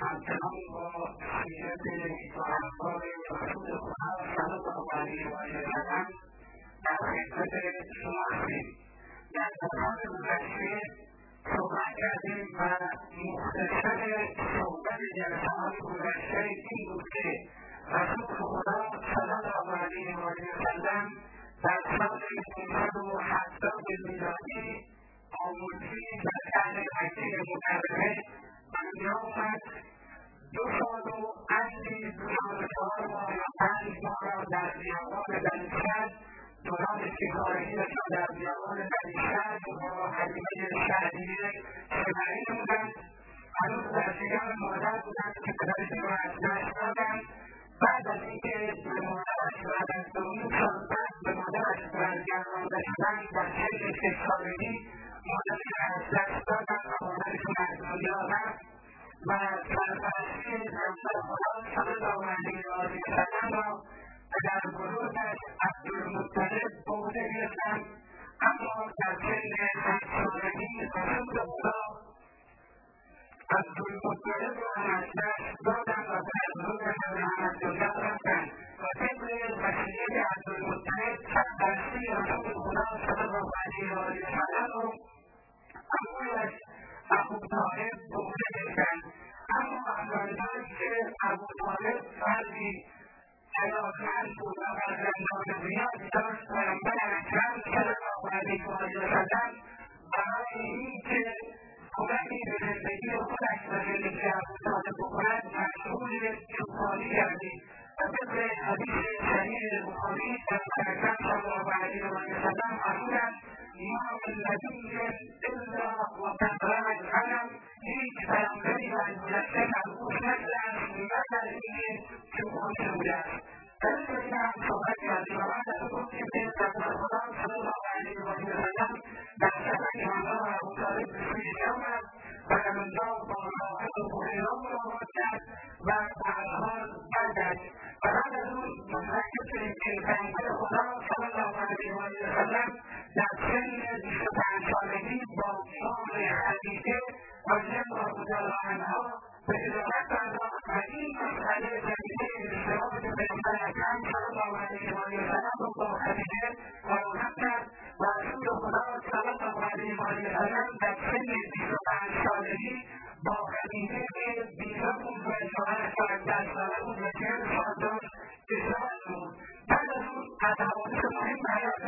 همچنان با سیرت و اخبار رسول خدا صلی الله علیه و سلم در خدمت شما هستیم در دوران گذشته صحبت کردیم و مختصر صحبت جلسات گذشته این بود که رسول خدا صلی الله علیه و سلم در سال 570 میلادی آموزی در شهر مکه مکرمه آمد دو سال و اندی دو سال چهار ماه یا پنج ماه را در بیابان بنیشهر دوران شکارگیرش را در بیابان بنیشهر با حلیمه شهریه سمعی بودند هنوز در جگر مادر بودند که از دست دادند بعد را از دست دادند و مادرشون از دنیا رفت و سرپرستی پیغمبر خدا علیه و آله وسلم را در بزرگش عبدالمطلب به عهده گرفتند اما در سن هشت سالگی رسول خدا عبدالمطلب را از دست دادند و به بزرگش از دنیا و طبق وصیت عبدالمطلب سرپرستی رسول خدا صلی الله علیه و آله امویش ابو طالب عهده گرفتند اما افغانستان که ابو طالب فردی علاقمند بود و فرزندان زیادی داشت پیامبر اکرم صلی الله علیه وسلم برای اینکه کمکی به زندگی خودش و زندگی ابو طالب بکند مشغول چوپانی گردید و طبق حدیث صحیح بخاری پیامبر ما من نبی الا وقد رمى الغنم هیچ پیامبری و گذشته مبعوث نشده است مگر اینکه چوپانی بوده است در این رسیده هم صحبت کردیم و بعد از اون که پیغمبر خدا صلی الله علیه و وسلم در سفر ایماندار ابوطالب به سوی آمد و در آنجا با راحت و هریرا ملاقات کرد و بعدحال برگشت و بعد از اون متوجه شدیم که پیغمبر خدا صلی الله علیه و وسلم در سن بیست و پنج سالگی با شام خدیجه رضی الله تعالی عنها به تجارت پرداخت و این مسئله جدیده ازدواج پیغمبر اکرم صلی الله علیه و وسلم رو با خدیجه فراهم کرد و رسول خدا صلی الله علیه و وسلم در سن بیست و پنج سالگی با خدیجه که بیوه بود و شوهرش پنجده ساله بود و چهل سال داشت ازدواج بود بعد از اون از حوادث مهم حیات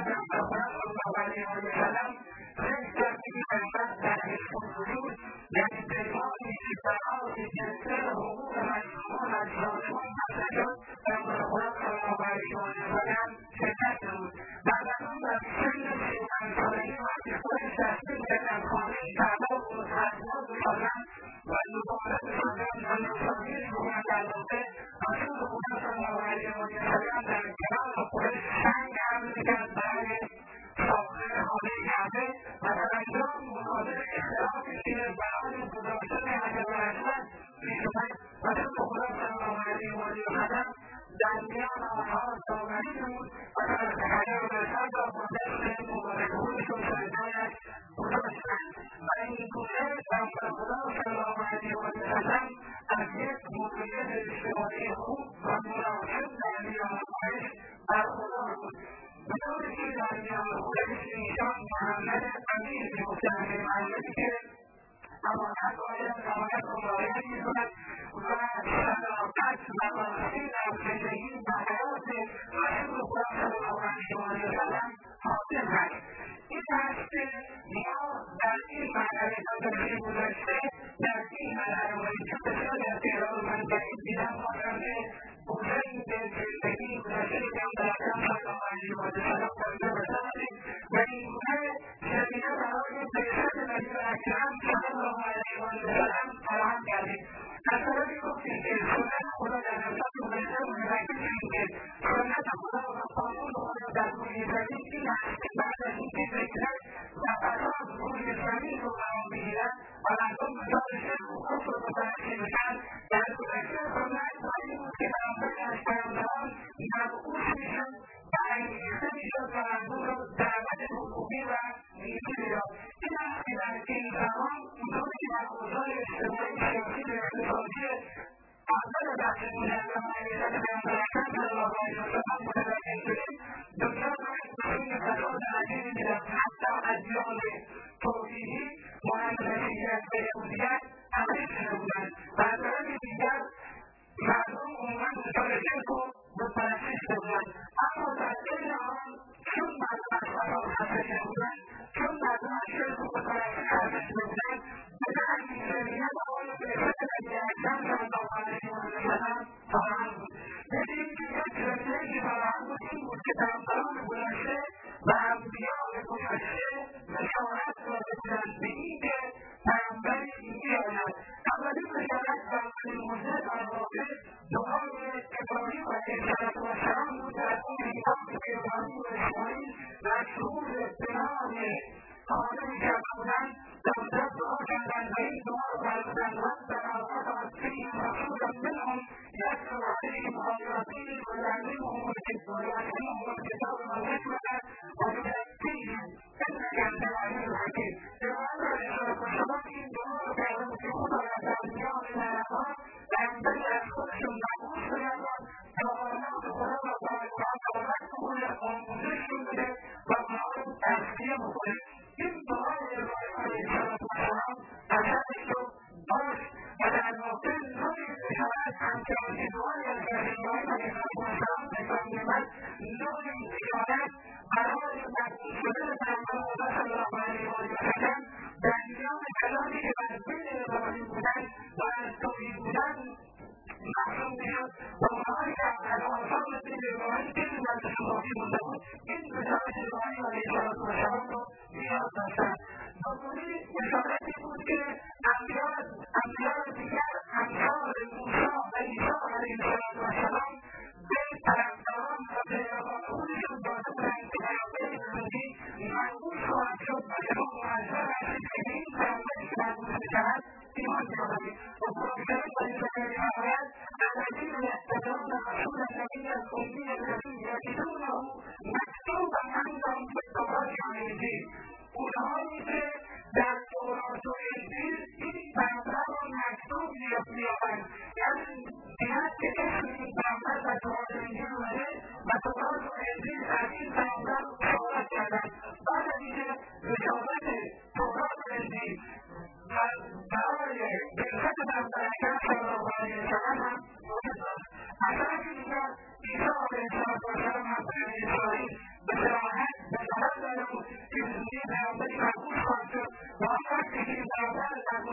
Yeah.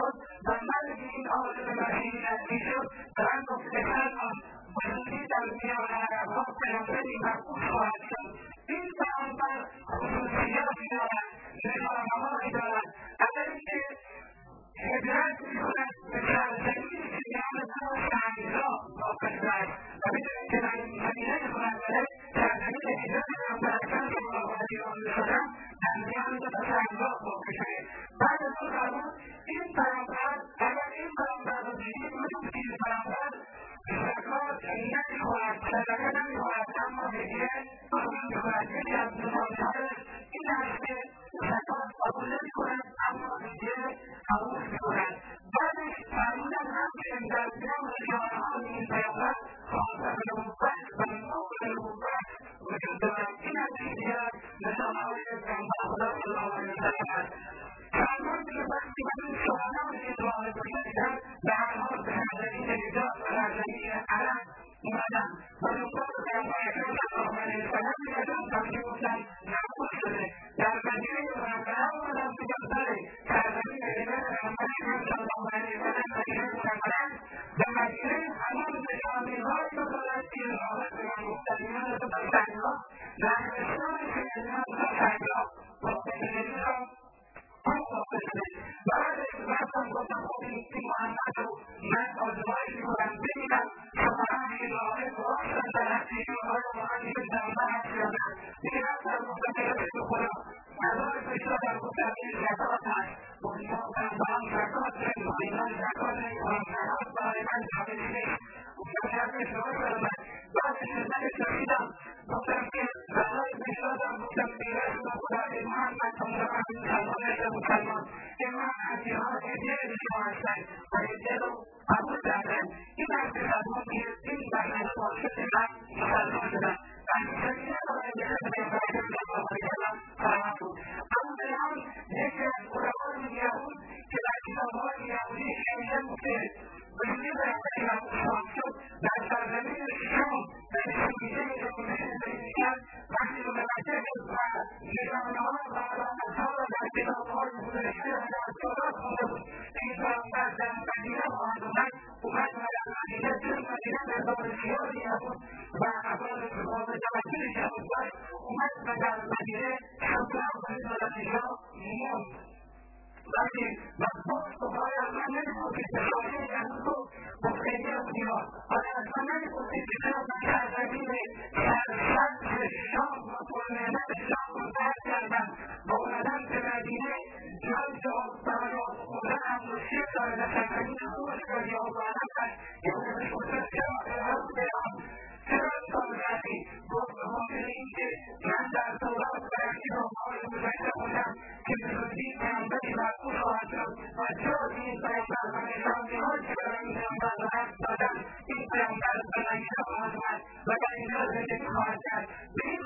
Bishop, the managing of the Marina Bishop,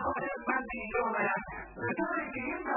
それはまずいような、具体的な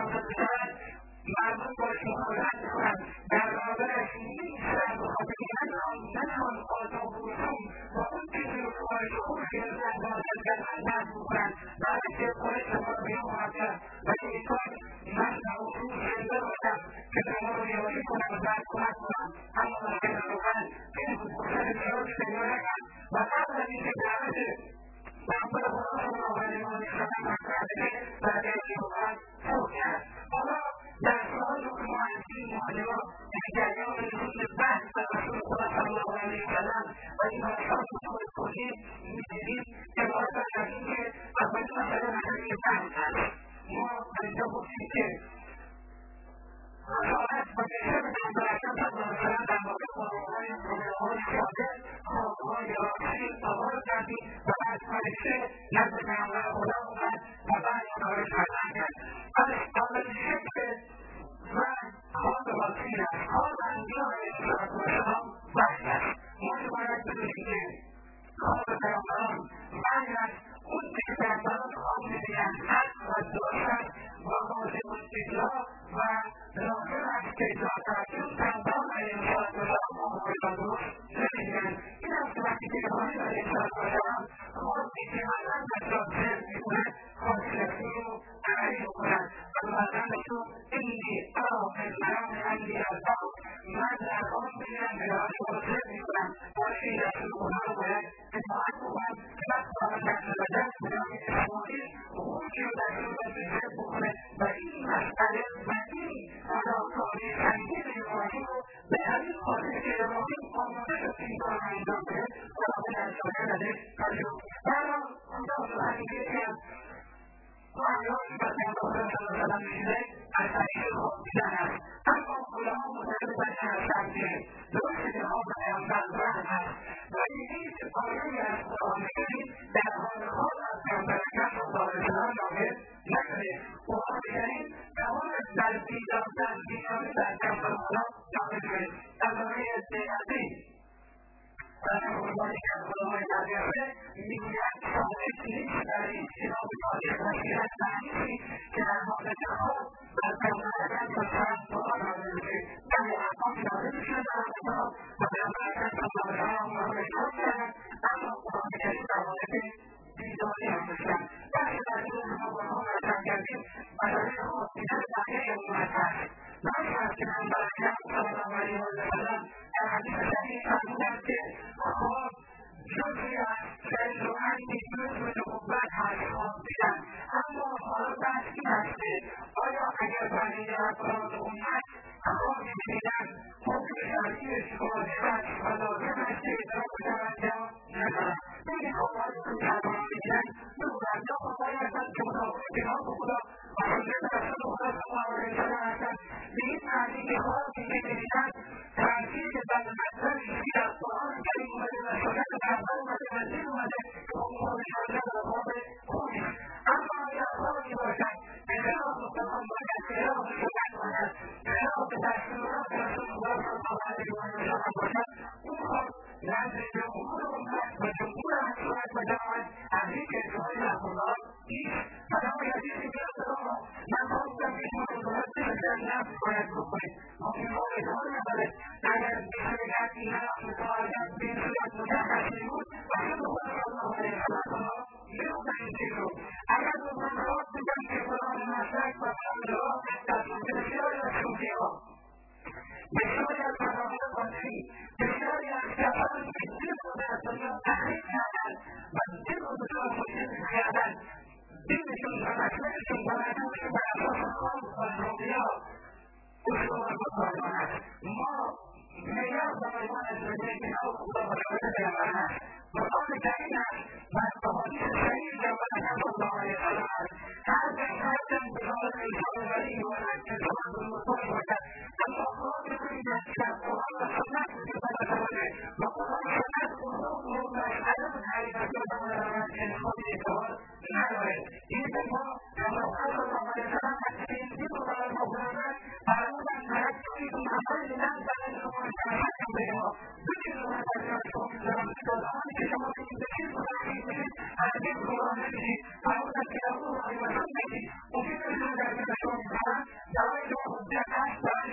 Hallelujah that's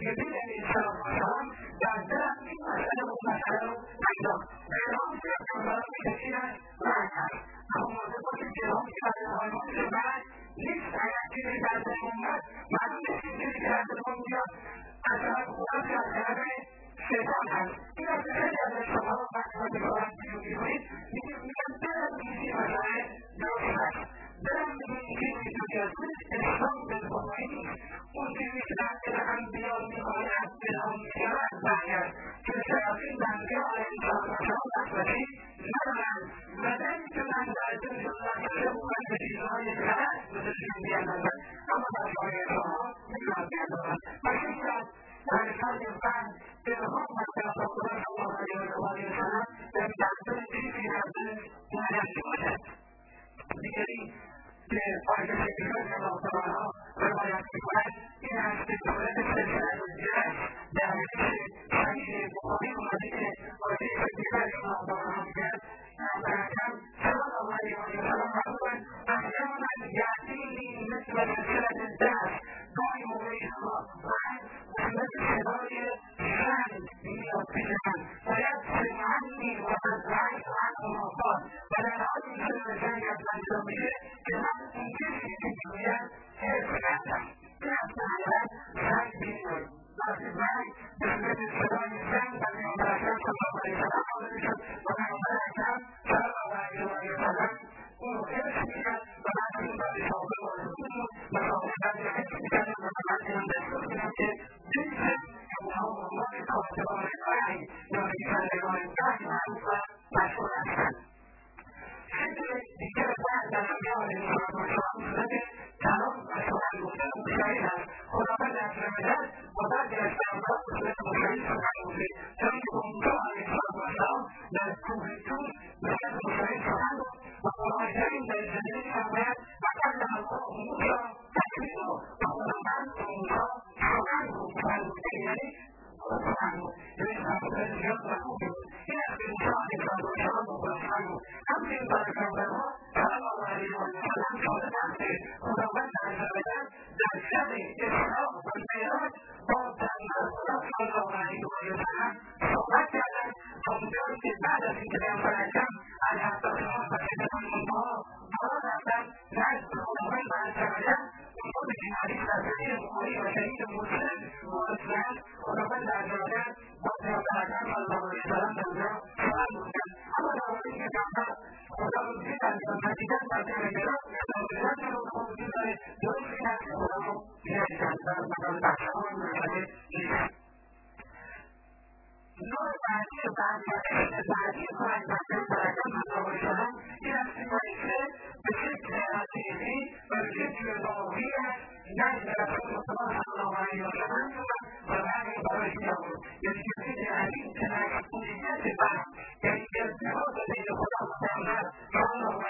to do that, inshallah,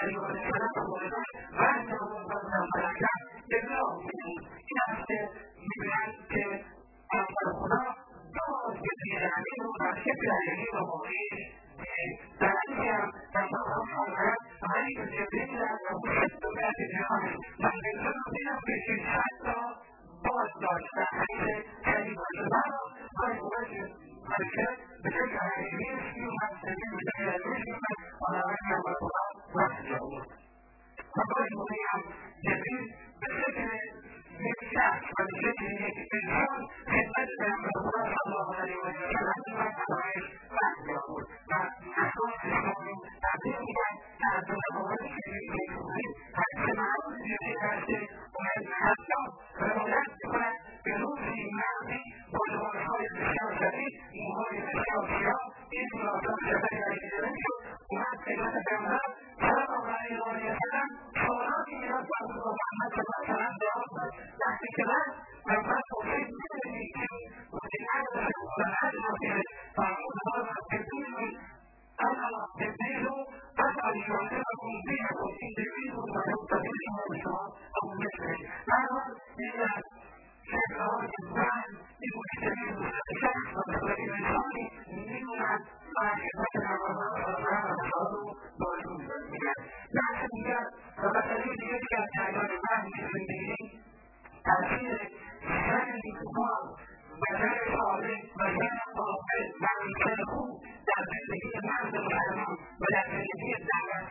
صلی الله علیه وسلم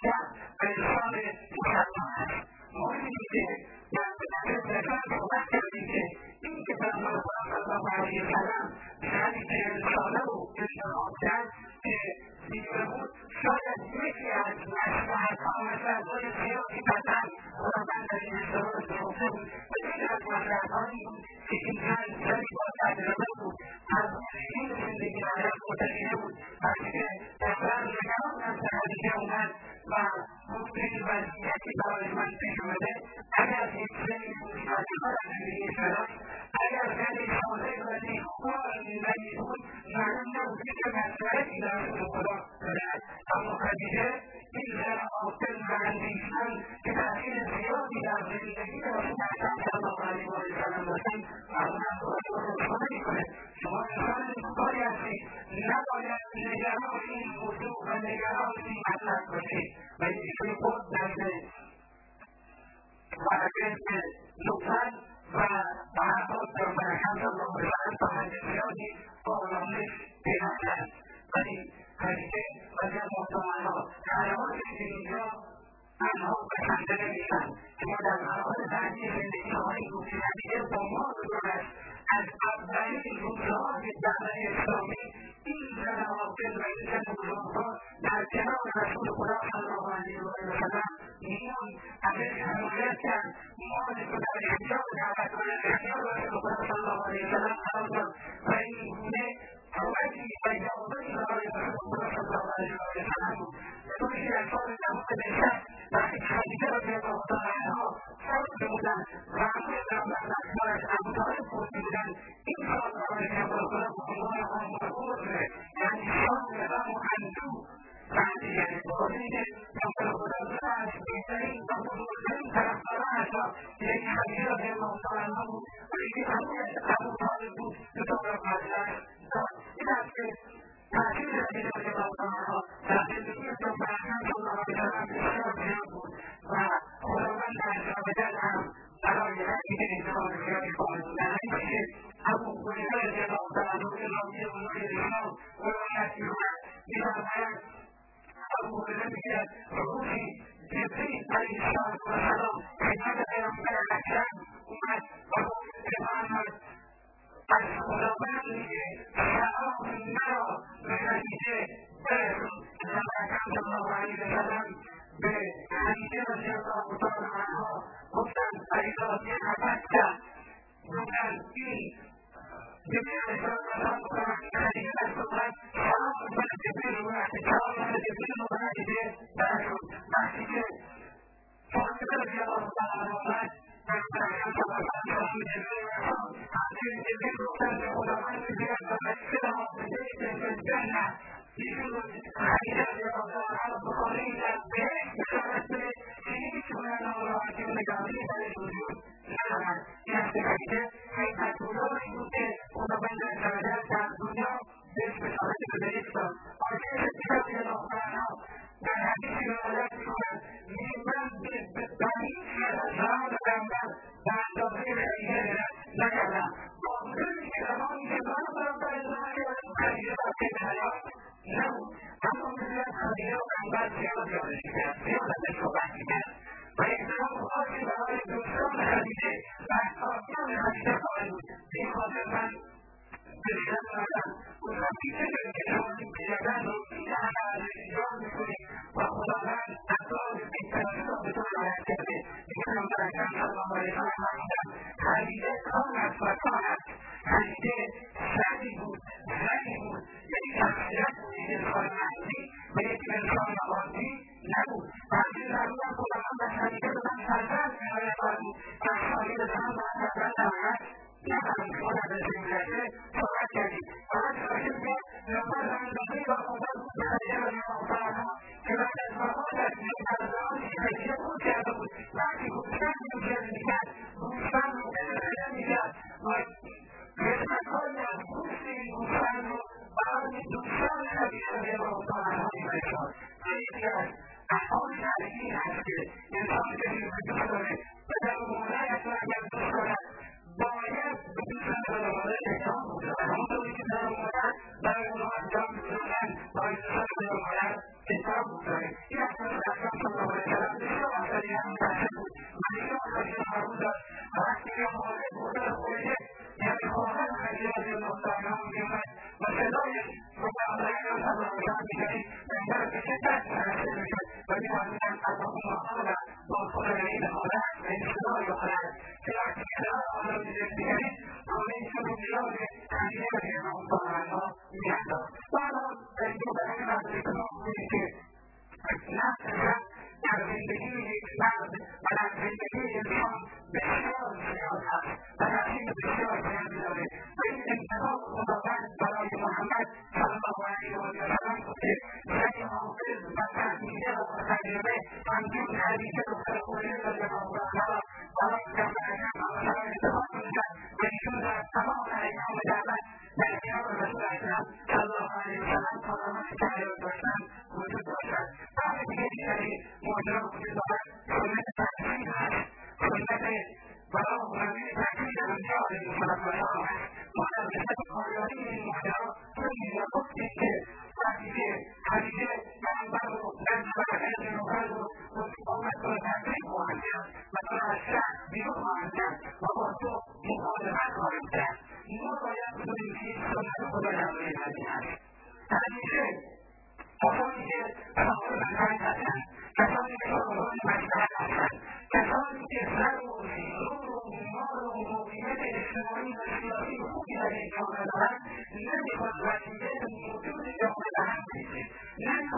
that Gracias.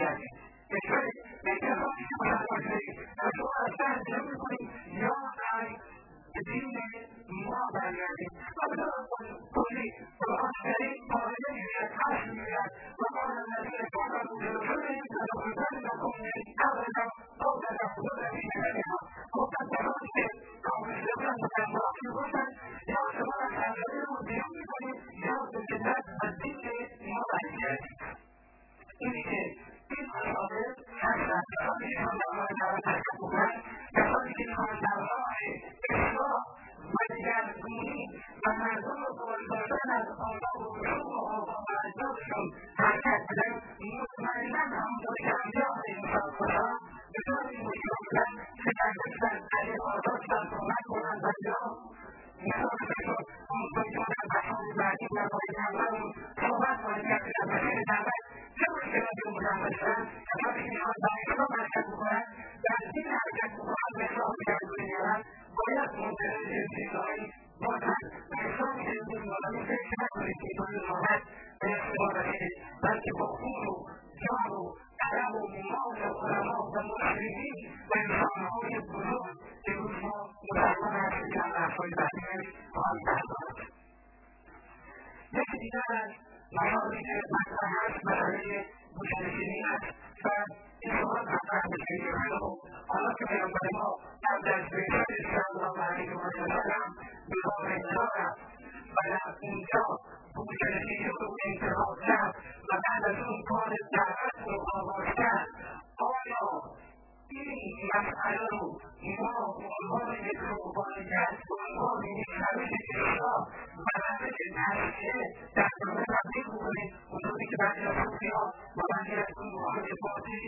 Right. على انكار وجلاليه وانكاراتها وبعد ذلك قالت دعته ابوكها قالوا إني أسأله الله الله الربانيات والله الحميد الله ملامة العشاء تعتمد عليه وذلك بعد الرؤيا وبعد يكون على باطله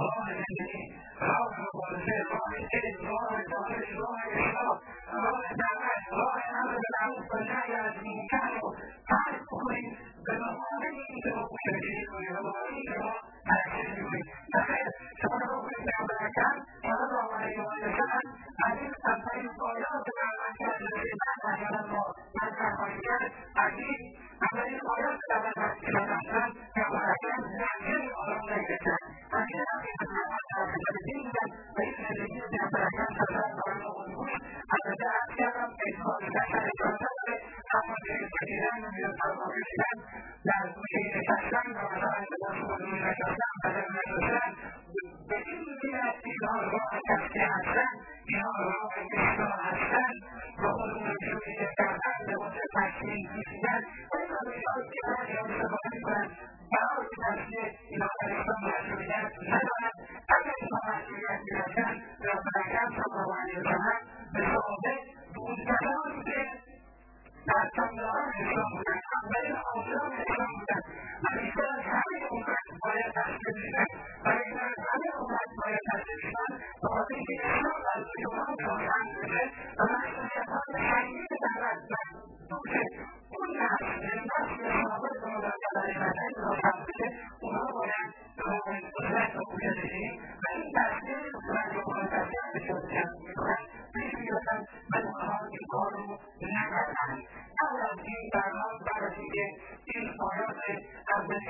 Allah is going to that to the other